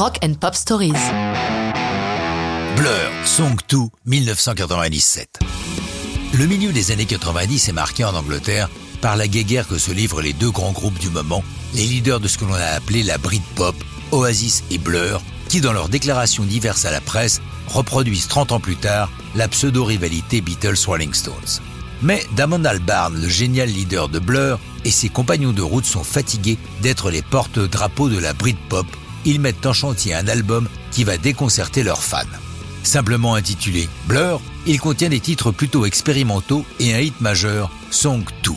Rock and Pop Stories. Blur, Song 2, 1997. Le milieu des années 90 est marqué en Angleterre par la guéguerre que se livrent les deux grands groupes du moment, les leaders de ce que l'on a appelé la Britpop, Oasis et Blur, qui dans leurs déclarations diverses à la presse reproduisent 30 ans plus tard la pseudo-rivalité Beatles-Rolling Stones. Mais Damon Albarn, le génial leader de Blur, et ses compagnons de route sont fatigués d'être les porte-drapeaux de la Britpop. Ils mettent en chantier un album qui va déconcerter leurs fans. Simplement intitulé Blur, il contient des titres plutôt expérimentaux et un hit majeur, Song 2.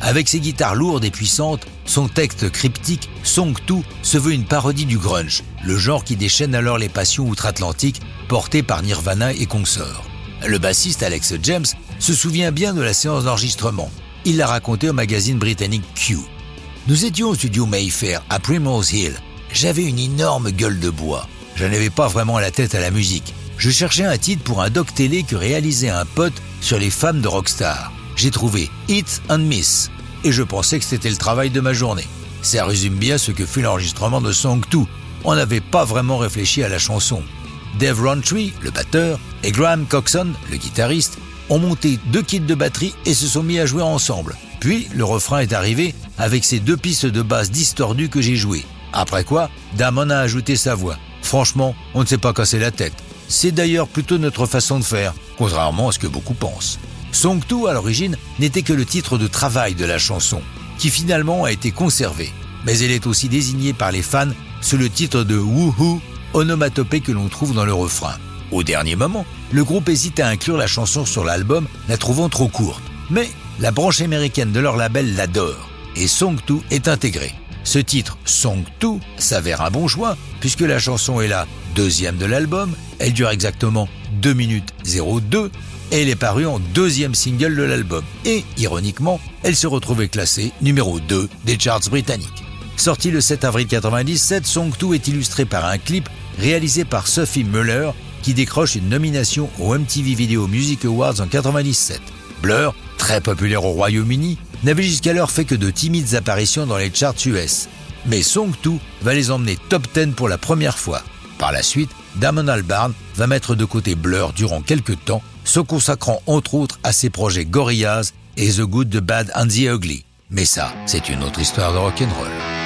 Avec ses guitares lourdes et puissantes, son texte cryptique, Song 2 se veut une parodie du grunge, le genre qui déchaîne alors les passions outre-Atlantique portées par Nirvana et consorts. Le bassiste Alex James se souvient bien de la séance d'enregistrement. Il l'a raconté au magazine britannique Q. Nous étions au studio Mayfair à Primrose Hill. J'avais une énorme gueule de bois. Je n'avais pas vraiment la tête à la musique. Je cherchais un titre pour un doc télé que réalisait un pote sur les femmes de rockstar. J'ai trouvé Hit and Miss et je pensais que c'était le travail de ma journée. Ça résume bien ce que fut l'enregistrement de Song 2. On n'avait pas vraiment réfléchi à la chanson. Dave Rowntree, le batteur, et Graham Coxon, le guitariste, ont monté deux kits de batterie et se sont mis à jouer ensemble. Puis le refrain est arrivé avec ces deux pistes de basse distordues que j'ai jouées. Après quoi, Damon a ajouté sa voix. Franchement, on ne s'est pas cassé la tête. C'est d'ailleurs plutôt notre façon de faire, contrairement à ce que beaucoup pensent. Song 2 à l'origine n'était que le titre de travail de la chanson, qui finalement a été conservé. Mais elle est aussi désignée par les fans sous le titre de Woohoo, onomatopée que l'on trouve dans le refrain. Au dernier moment, le groupe hésite à inclure la chanson sur l'album, la trouvant trop courte. Mais la branche américaine de leur label l'adore, et Song 2 est intégré. Ce titre, Song 2, s'avère un bon choix, puisque la chanson est la deuxième de l'album, elle dure exactement 2 minutes 02, et elle est parue en deuxième single de l'album. Et, ironiquement, elle se retrouvait classée numéro 2 des charts britanniques. Sorti le 7 avril 1997, Song 2 est illustré par un clip réalisé par Sophie Muller qui décroche une nomination au MTV Video Music Awards en 97. Blur, très populaire au Royaume-Uni, n'avait jusqu'alors fait que de timides apparitions dans les charts US. Mais Song 2 va les emmener top 10 pour la première fois. Par la suite, Damon Albarn va mettre de côté Blur durant quelques temps, se consacrant entre autres à ses projets Gorillaz et The Good, The Bad and The Ugly. Mais ça, c'est une autre histoire de rock'n'roll.